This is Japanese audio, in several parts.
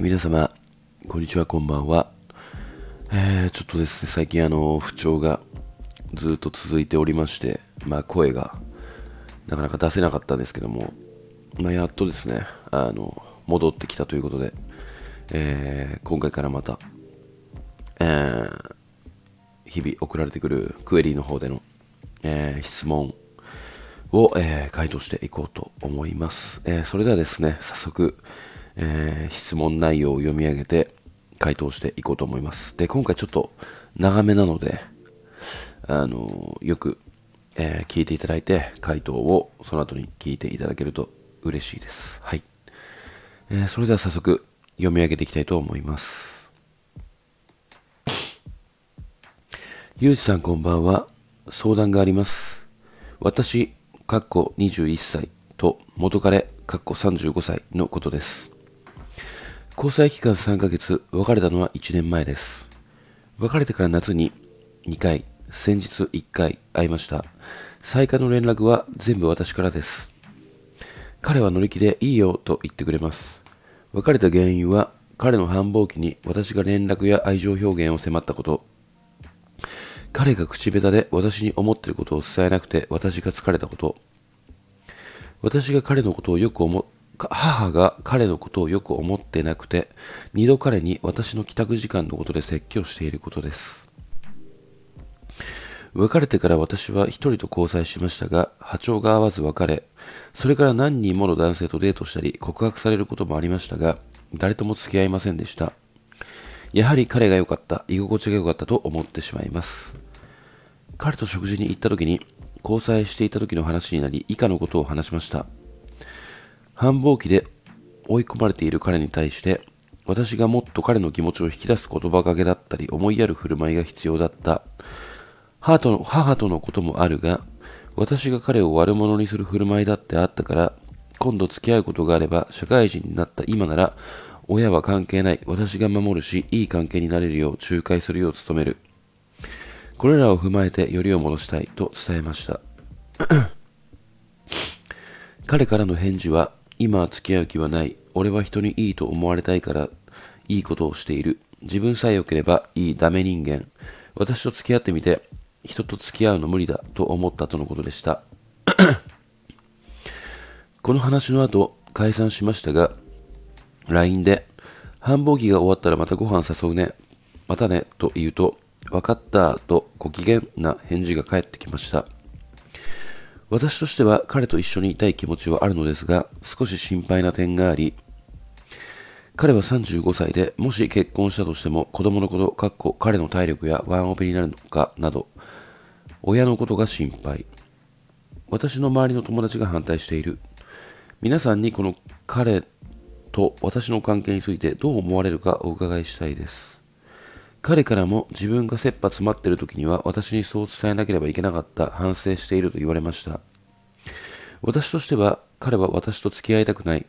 皆様、こんにちは、こんばんは。えーちょっとですね、最近あの、不調がずっと続いておりまして、まあ声がなかなか出せなかったんですけども、まあやっとですね、あの、戻ってきたということで、えー今回からまた、えー日々送られてくるクエリーの方での、えー質問を、えー回答していこうと思います。えーそれではですね、早速、えー質問内容を読み上げて回答していこうと思います。で、今回ちょっと長めなので、あのよく、えー聞いていただいて、回答をその後に聞いていただけると嬉しいです。はい。えーそれでは早速読み上げていきたいと思います。ゆうじさんこんばんは。相談があります。私、かっこ21歳と元彼、かっこ35歳のことです。交際期間3ヶ月、別れたのは1年前です。別れてから夏に2回、先日1回会いました。再会の連絡は全部私からです。彼は乗り気でいいよと言ってくれます。別れた原因は彼の繁忙期に私が連絡や愛情表現を迫ったこと。彼が口下手で私に思っていることを伝えなくて私が疲れたこと。私が彼のことをよく思っか母が彼のことをよく思ってなくて、二度彼に私の帰宅時間のことで説教していることです。別れてから私は一人と交際しましたが、波長が合わず別れ、それから何人もの男性とデートしたり告白されることもありましたが、誰とも付き合いませんでした。やはり彼が良かった、居心地が良かったと思ってしまいます。彼と食事に行った時に、交際していた時の話になり、以下のことを話しました。繁忙期で追い込まれている彼に対して、私がもっと彼の気持ちを引き出す言葉かけだったり、思いやる振る舞いが必要だった。母との母とのこともあるが、私が彼を悪者にする振る舞いだってあったから、今度付き合うことがあれば、社会人になった今なら、親は関係ない、私が守るし、いい関係になれるよう仲介するよう努める。これらを踏まえてよりを戻したいと伝えました。彼からの返事は、今は付き合う気はない。俺は人にいいと思われたいから、いいことをしている。自分さえ良ければいいダメ人間。私と付き合ってみて、人と付き合うの無理だと思ったとのことでした。この話の後、解散しましたが、LINE で、繁忙期が終わったらまたご飯誘うね。またね。と言うと、分かったとご機嫌な返事が返ってきました。私としては彼と一緒にいたい気持ちはあるのですが、少し心配な点があり、彼は35歳で、もし結婚したとしても、子供のこと、かっこ彼の体力やワンオペになるのかなど、親のことが心配。私の周りの友達が反対している。皆さんにこの彼と私の関係についてどう思われるかお伺いしたいです。彼からも自分が切羽詰まっている時には私にそう伝えなければいけなかった反省していると言われました。私としては彼は私と付き合いたくない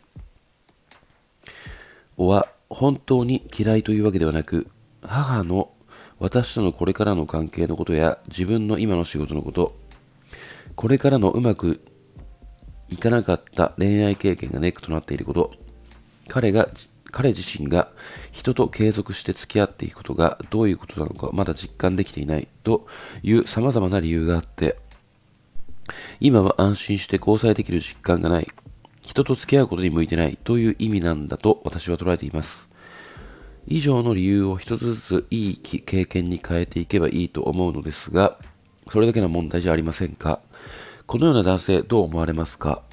お。は本当に嫌いというわけではなく、母の私とのこれからの関係のことや自分の今の仕事のこと、これからのうまくいかなかった恋愛経験がネックとなっていること、彼が、彼自身が人と継続して付き合っていくことがどういうことなのかまだ実感できていないという様々な理由があって、今は安心して交際できる実感がない、人と付き合うことに向いてないという意味なんだと私は捉えています。以上の理由を一つずついい経験に変えていけばいいと思うのですが、それだけの問題じゃありませんか？このような男性どう思われますか？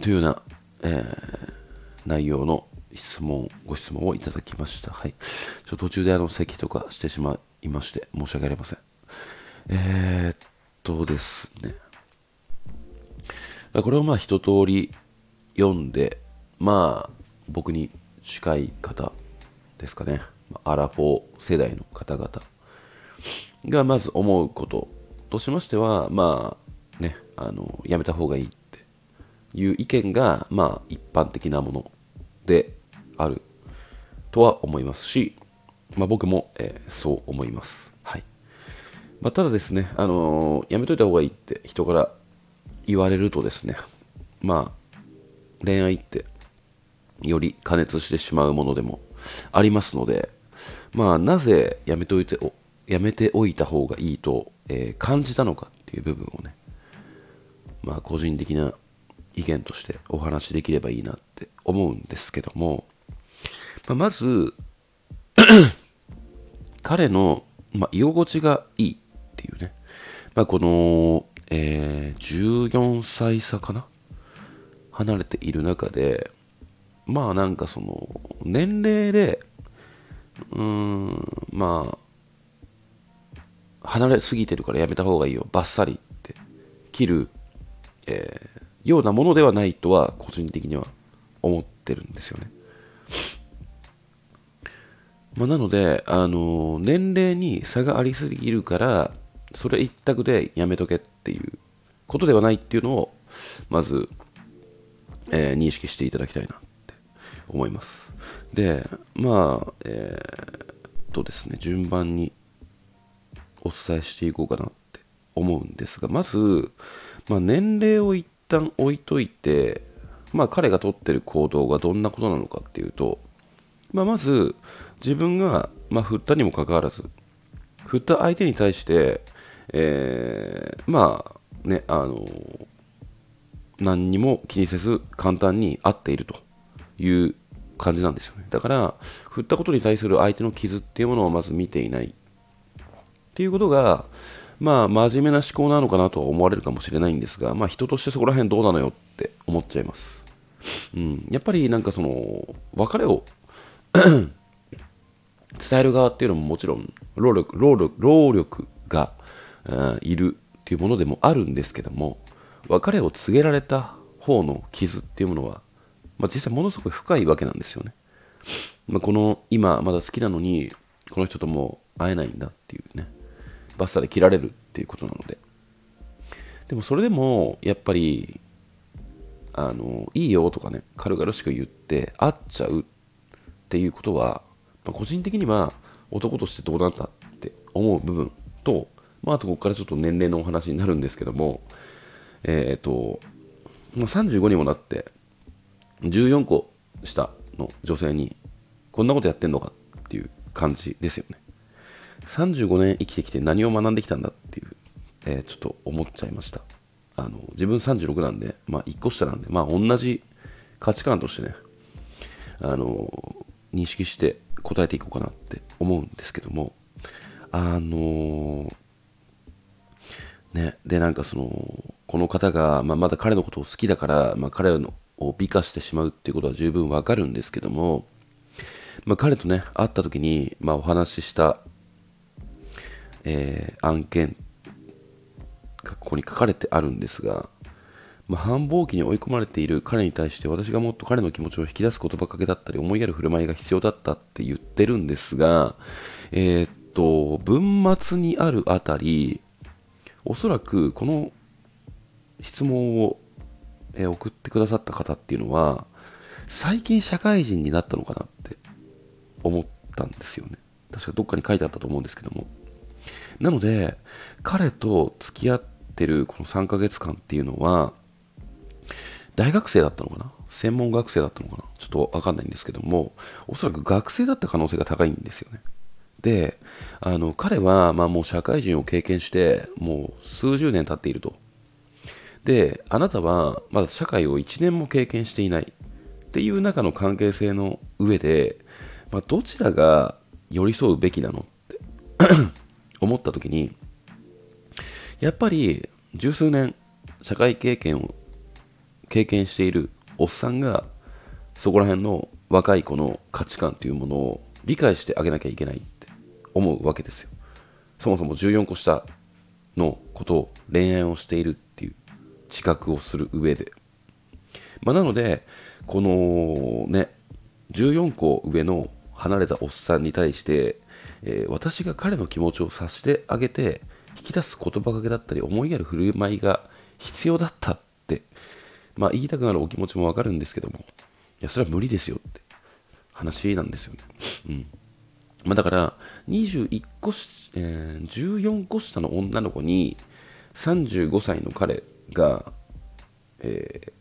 というような、えー内容の質問、ご質問をいただきました。はい。ちょっと途中であの、咳とかしてしまいまして、申し訳ありません。えー、っとですね。これをまあ一通り読んで、まあ、僕に近い方ですかね。アラフォー世代の方々がまず思うこととしましては、まあ、ね、あの、やめた方がいいっていう意見が、まあ、一般的なものであるとは思いますし、まあ、僕も、えーそう思います。はい。まあ、ただですね、あのーやめといた方がいいって人から言われるとですね、まあ、恋愛ってより加熱してしまうものでもありますので、まあ、なぜやめておいておやめておいた方がいいと、えー、感じたのかっていう部分をね、まあ、個人的な意見としてお話しできればいいなって思うんですけども、まあ、まず 彼の、まあ、居心地がいいっていうね、まあ、この、えー、14歳差かな？離れている中で、まあなんかその、年齢で、うーん、まあ、離れすぎてるからやめた方がいいよ、バッサリって切る、えー、ようなものではないとは、個人的には思ってるんですよね。まあ、なので、あの年齢に差がありすぎるから、それ一択でやめとけっていうことではないっていうのを、まず、えー、認識していただきたいなって思います。で、まあ、えー、とですね、順番にお伝えしていこうかなって思うんですが、まず、まあ、年齢を一旦置いといて、まあ、彼が取ってる行動がどんなことなのかっていうと、まあ、まず、自分が、まあ、振ったにもかかわらず、振った相手に対して、えー、まあ、ね、あの何にも気にせず簡単に合っているという感じなんですよね。だから、振ったことに対する相手の傷っていうものをまず見ていないっていうことが、まあ、真面目な思考なのかなとは思われるかもしれないんですが、まあ、人としてそこら辺どうなのよって思っちゃいます。うん、やっぱりなんかその、別れを伝える側っていうのももちろん労力、労力、労力が、うんいるっていうものでもあるんですけども、別れを告げられた方の傷っていうものは、まあ、実際ものすごい深いわけなんですよね。まあ、この今まだ好きなのにこの人とも会えないんだっていうねバッサで切られるっていうことなのででもそれでもやっぱりあのいいよとかね軽々しく言って会っちゃうっていうことは、まあ、個人的には男としてどうなんだって思う部分と、まあ、あとここからちょっと年齢のお話になるんですけどもえっ、ー、と、まあ、35にもなって14個下の女性にこんなことやってんのかっていう感じですよね。35年生きてきて何を学んできたんだっていう、えー、ちょっと思っちゃいました。あの自分36なんで、まあ、1個下なんで、まあ、同じ価値観としてねあの認識して答えていこうかなって思うんですけどもあのねでなんかそのこの方が、まあ、まだ彼のことを好きだから、まあ、彼のを美化してしまうっていうことは十分わかるんですけども、まあ、彼とね、会った時に、まあ、お話しした、えー、案件がここに書かれてあるんですが、まあ、繁忙期に追い込まれている彼に対して私がもっと彼の気持ちを引き出す言葉かけだったり思いやる振る舞いが必要だったって言ってるんですが、えー、っと、文末にあるあたり、おそらくこの質問をえ、送ってくださった方っていうのは、最近社会人になったのかなって思ったんですよね。確かどっかに書いてあったと思うんですけども。なので、彼と付き合ってるこの3ヶ月間っていうのは、大学生だったのかな？専門学生だったのかな？ちょっとわかんないんですけども、おそらく学生だった可能性が高いんですよね。で、あの、彼は、まあもう社会人を経験して、もう数十年経っていると。で、あなたはまだ社会を1年も経験していないっていう中の関係性の上で、まあ、どちらが寄り添うべきなのって 思った時に、やっぱり十数年社会経験を経験しているおっさんがそこら辺の若い子の価値観というものを理解してあげなきゃいけないって思うわけですよ。そもそも14個下のことを恋愛をしているっていう知覚をする上で。まあ、なので、このね、14個上の離れたおっさんに対して、えー、私が彼の気持ちを察してあげて、引き出す言葉かけだったり、思いやる振る舞いが必要だったって、まあ、言いたくなるお気持ちもわかるんですけども、いや、それは無理ですよって話なんですよね。うん。まあ、だから、21個、えー、14個下の女の子に、35歳の彼が、え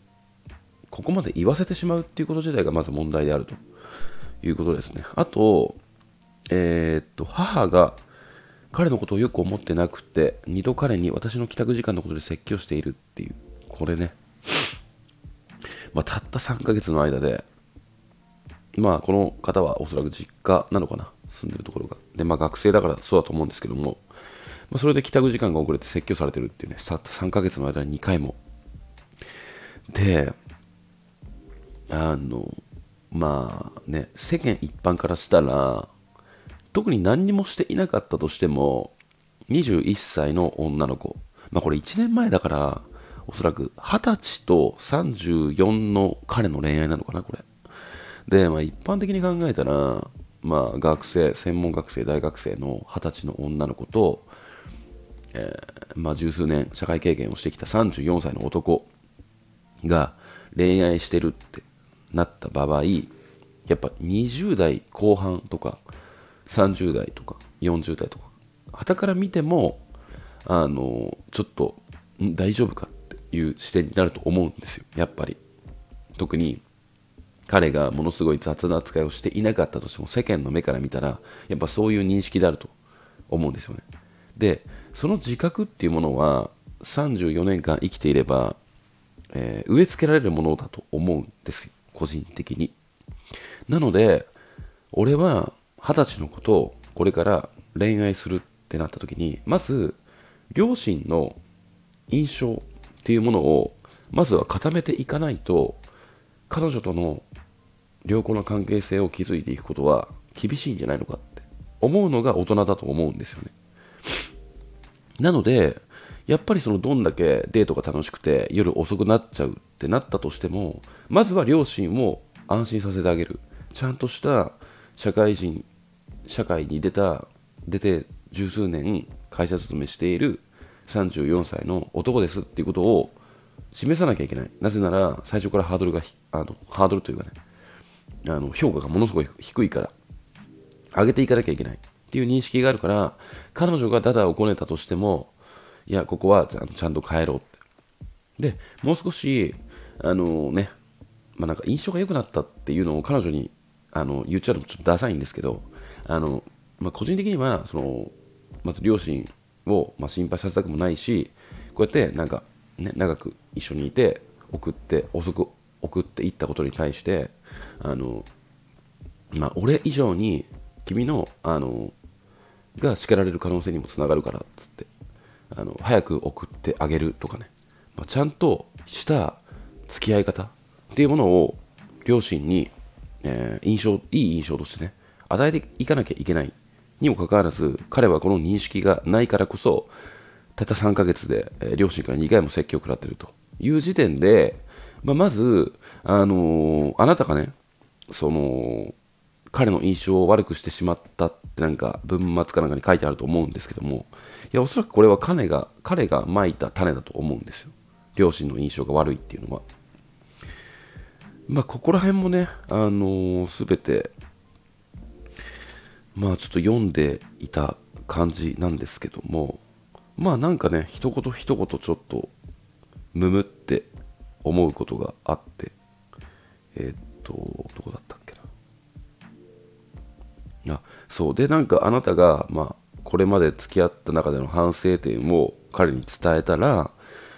ー、ここまで言わせてしまうっていうこと自体がまず問題であるということですね。あと、えー、っと、母が彼のことをよく思ってなくて、二度彼に私の帰宅時間のことで説教しているっていう、これね。まあ、たった3ヶ月の間で、まあ、この方はおそらく実家なのかな、住んでるところが。で、まあ、学生だからそうだと思うんですけども、まあ、それで帰宅時間が遅れて説教されてるっていうね、たった3ヶ月の間に2回も。で、あの、まあね、世間一般からしたら、特に何にもしていなかったとしても、21歳の女の子、まあこれ1年前だから、おそらく20歳と34の彼の恋愛なのかな、これ。で、まあ一般的に考えたら、まあ学生、専門学生、大学生の20歳の女の子と、えー、まあ十数年社会経験をしてきた34歳の男が恋愛してるってなった場合、やっぱ20代後半とか、30代とか40代とか旗から見てもあのちょっと大丈夫かいう視点になると思うんですよ。やっぱり。特に彼がものすごい雑な扱いをしていなかったとしても世間の目から見たらやっぱそういう認識であると思うんですよね。でその自覚っていうものは34年間生きていれば、えー、植え付けられるものだと思うんです。個人的に。なので俺は二十歳の子とこれから恋愛するってなった時にまず両親の印象っていうものをまずは固めていかないと彼女との良好な関係性を築いていくことは厳しいんじゃないのかって思うのが大人だと思うんですよね。なのでやっぱりそのどんだけデートが楽しくて夜遅くなっちゃうってなったとしてもまずは両親を安心させてあげる。ちゃんとした社会人社会に出た出て十数年会社勤めしている34歳の男ですっていうことを示さなきゃいけない。なぜなら最初からハードルがあのハードルというかねあの評価がものすごい低いから上げていかなきゃいけない。っていう認識があるから彼女がダダをこねたとしてもいやここはちゃんと帰ろうって。でもう少しあのねまあなんか印象が良くなったっていうのを彼女にあの言っちゃうのもちょっとダサいんですけどあの、まあ、個人的にはそのまず両親を、まあ、心配させたくもないしこうやってなんか、ね、長く一緒にいて送って遅く送っていったことに対してあの、まあ、俺以上に君のあのが叱られる可能性にもつながるからっつってあの早く送ってあげるとかね、まあ、ちゃんとした付き合い方っていうものを両親に、えー、印象いい印象としてね与えていかなきゃいけないにもかかわらず彼はこの認識がないからこそたった3ヶ月で、両親から2回も説教を食らっているという時点で、まあ、まず、あのー、あなたがねその彼の印象を悪くしてしまったってなんか文末かなんかに書いてあると思うんですけどもいやおそらくこれは彼が彼がまいた種だと思うんですよ。両親の印象が悪いっていうのは。まあここら辺もねあのー、全てまあちょっと読んでいた感じなんですけどもまあなんかね一言一言ちょっとむむって思うことがあってえー、っとどこだったっけな。あそう。でなんかあなたがまあこれまで付き合った中での反省点を彼に伝えたら、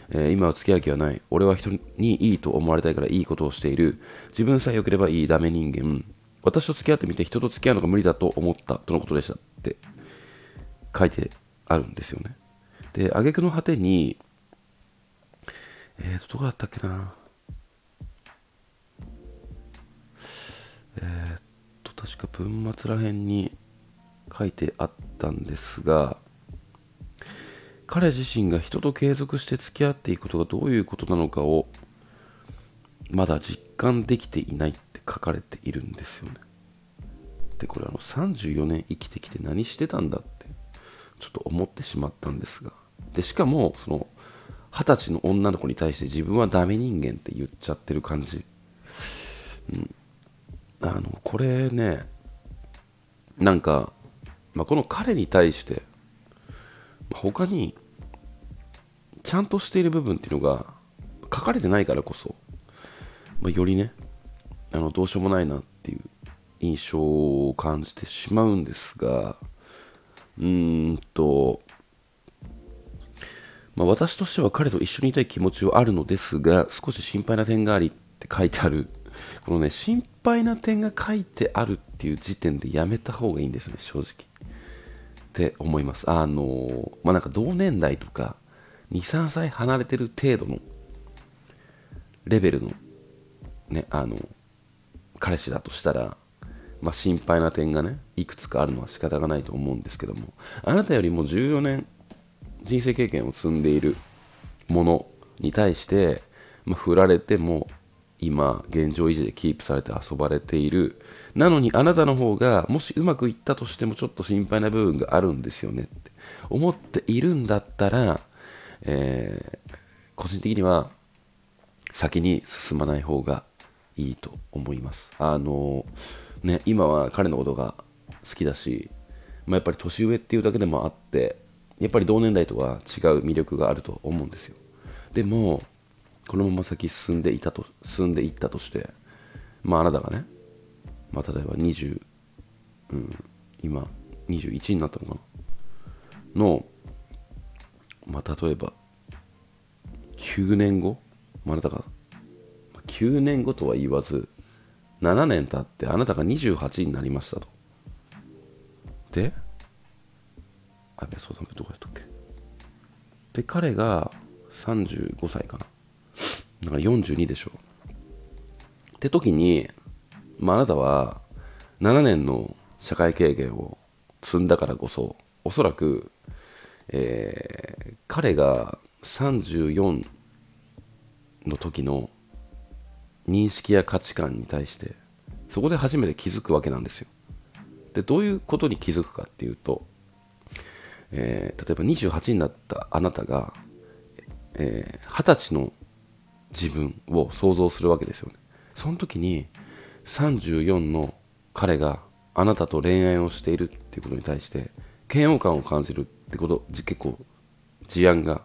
えー、今は付き合う気はない。俺は人にいいと思われたいからいいことをしている。自分さえ良ければいいダメ人間。私と付き合ってみて人と付き合うのが無理だと思ったとのことでしたって書いてあるんですよね。で、挙句の果てに、えーと、どこだったっけな。えーと、確か文末らへんに書いてあったんですが、彼自身が人と継続して付き合っていくことがどういうことなのかをまだ実感できていないっ書かれているんですよね。でこれあの34年生きてきて何してたんだってちょっと思ってしまったんですが。でしかもその二十歳の女の子に対して自分はダメ人間って言っちゃってる感じ、うん、あのこれねなんか、まあ、この彼に対して他にちゃんとしている部分っていうのが書かれてないからこそまあ、よりねあのどうしようもないなっていう印象を感じてしまうんですがうーんと、まあ、私としては彼と一緒にいたい気持ちはあるのですが少し心配な点がありって書いてある。このね心配な点が書いてあるっていう時点でやめた方がいいんですね正直。って思います。あのまあなんか同年代とか23歳離れてる程度のレベルのねあの彼氏だとしたらまあ、心配な点がねいくつかあるのは仕方がないと思うんですけどもあなたよりも14年人生経験を積んでいるものに対して、まあ、振られても今現状維持でキープされて遊ばれている。なのにあなたの方がもしうまくいったとしてもちょっと心配な部分があるんですよねって思っているんだったら、えー、個人的には先に進まない方がいいと思います。あのね、今は彼のことが好きだし、まあ、やっぱり年上っていうだけでもあってやっぱり同年代とは違う魅力があると思うんですよ。でもこのまま先進んでいたと進んでいったとしてまああなたがね、まあ、例えば20、うん、今21になったのかな？の、まあ、例えば9年後、まあ、あなたが9年後とは言わず7年経ってあなたが28になりましたと。で、あ、べ、そうだ、どこやったっけ？で、彼が35歳かな。だから42でしょ。って時に、まあ、あなたは7年の社会経験を積んだからこそ、おそらく、えー、彼が34の時の認識や価値観に対してそこで初めて気づくわけなんですよ。でどういうことに気づくかっていうと、えー、例えば28になったあなたが、えー、20歳の自分を想像するわけですよね。その時に34の彼があなたと恋愛をしているっていうことに対して嫌悪感を感じるってこと結構事案が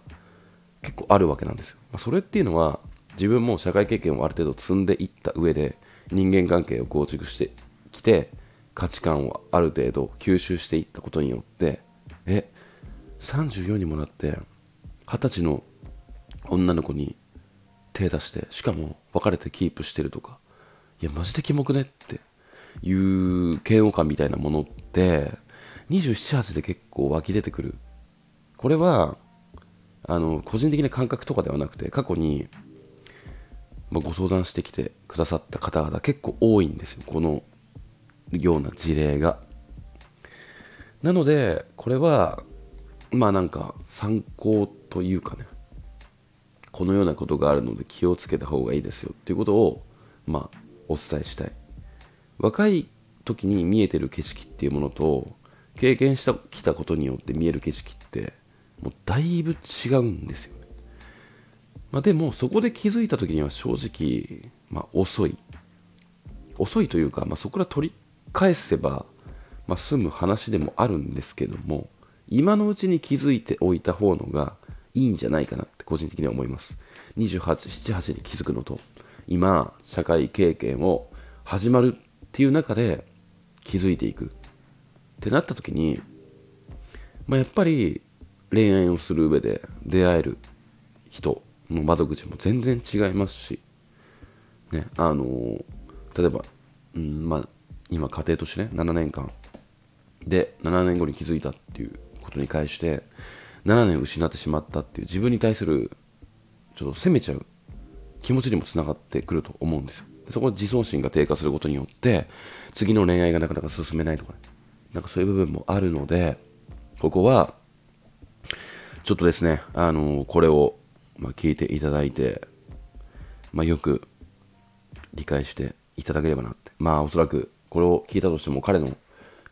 結構あるわけなんですよ、ま、それっていうのは自分も社会経験をある程度積んでいった上で人間関係を構築してきて価値観をある程度吸収していったことによってえ34にもなって二十歳の女の子に手出してしかも別れてキープしてるとかいやマジでキモくねっていう嫌悪感みたいなものって278で結構湧き出てくる。これはあの個人的な感覚とかではなくて過去にまあ、ご相談してきてくださった方々結構多いんですよ。このような事例が。なのでこれはまあなんか参考というかねこのようなことがあるので気をつけた方がいいですよっていうことをまあお伝えしたい。若い時に見えてる景色っていうものと経験してきたことによって見える景色ってもうだいぶ違うんですよまあ、でもそこで気づいた時には正直、まあ、遅い。遅いというか、まあ、そこから取り返せば、まあ、済む話でもあるんですけども今のうちに気づいておいた方のがいいんじゃないかなって個人的には思います。287,8に気づくのと今社会経験を始まるっていう中で気づいていく。ってなった時に、まあ、やっぱり恋愛をする上で出会える人の窓口も全然違いますし、ね、あの例えば、うんまあ、今家庭としてね7年間で7年後に気づいたっていうことに関して7年失ってしまったっていう自分に対するちょっと責めちゃう気持ちにもつながってくると思うんですよ。そこで自尊心が低下することによって次の恋愛がなかなか進めないとか、ね、なんかそういう部分もあるのでここはちょっとですねあのこれをまあ、聞いていただいて、まあ、よく理解していただければなって。まあ、おそらくこれを聞いたとしても彼の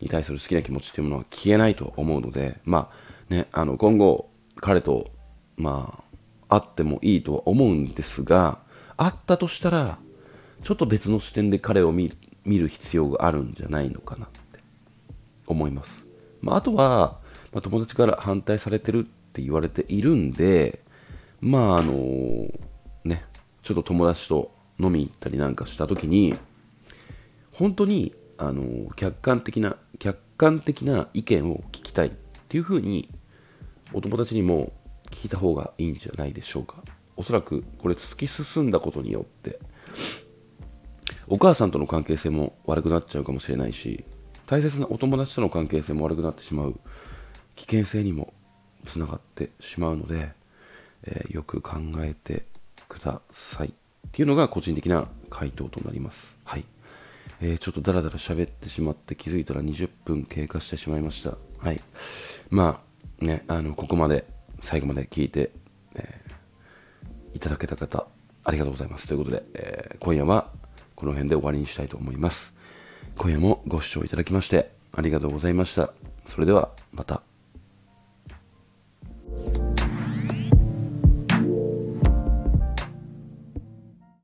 に対する好きな気持ちっていうものは消えないと思うので、まあね、あの今後彼と、まあ、会ってもいいとは思うんですが、会ったとしたら、ちょっと別の視点で彼を見る見る必要があるんじゃないのかなって思います。まあ、あとは、まあ、友達から反対されてるって言われているんで、まああのねちょっと友達と飲み行ったりなんかした時に本当にあの客観的な客観的な意見を聞きたいっていうふうにお友達にも聞いた方がいいんじゃないでしょうか。おそらくこれ突き進んだことによってお母さんとの関係性も悪くなっちゃうかもしれないし大切なお友達との関係性も悪くなってしまう危険性にもつながってしまうので、えー、よく考えてくださいっていうのが個人的な回答となります。はい、えー、ちょっとダラダラ喋ってしまって気づいたら20分経過してしまいました。はい。まあねあのここまで最後まで聞いて、えー、いただけた方ありがとうございます。ということで、え今夜はこの辺で終わりにしたいと思います。今夜もご視聴いただきましてありがとうございました。それではまた。